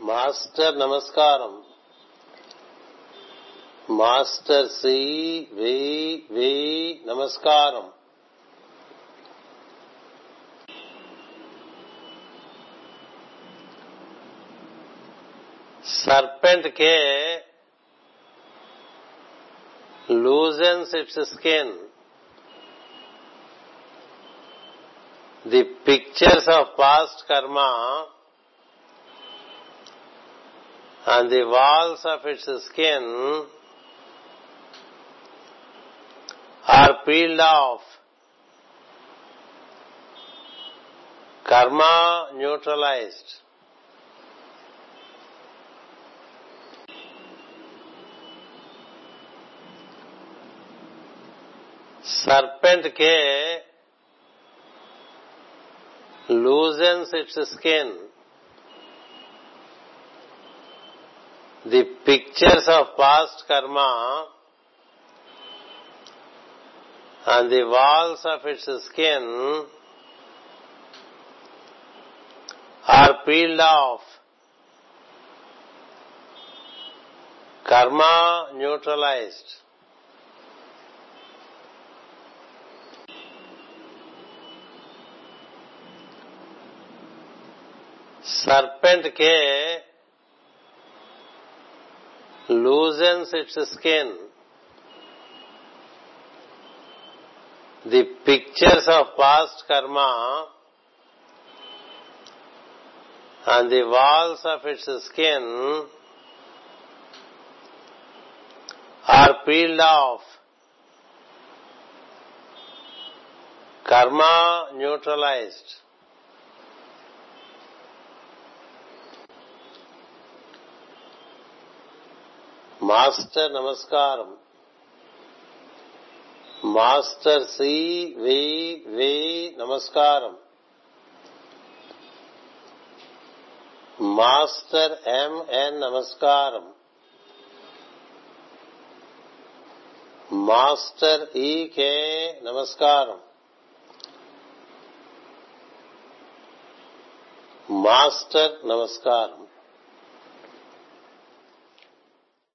Master నమస్కారం master C V V నమస్కారం serpent K loosens its skin. The pictures of past karma on the walls of its skin are peeled off. Karma neutralized. serpent K loosens its skin. The pictures of past karma on the walls of its skin are peeled off. Karma neutralized. serpent K loosens its skin. The pictures of past karma on the walls of its skin are peeled off. Karma neutralized. Master నమస్కారం. Master C V V నమస్కారం. Master MN నమస్కారం. Master EK నమస్కారం. Master నమస్కారం.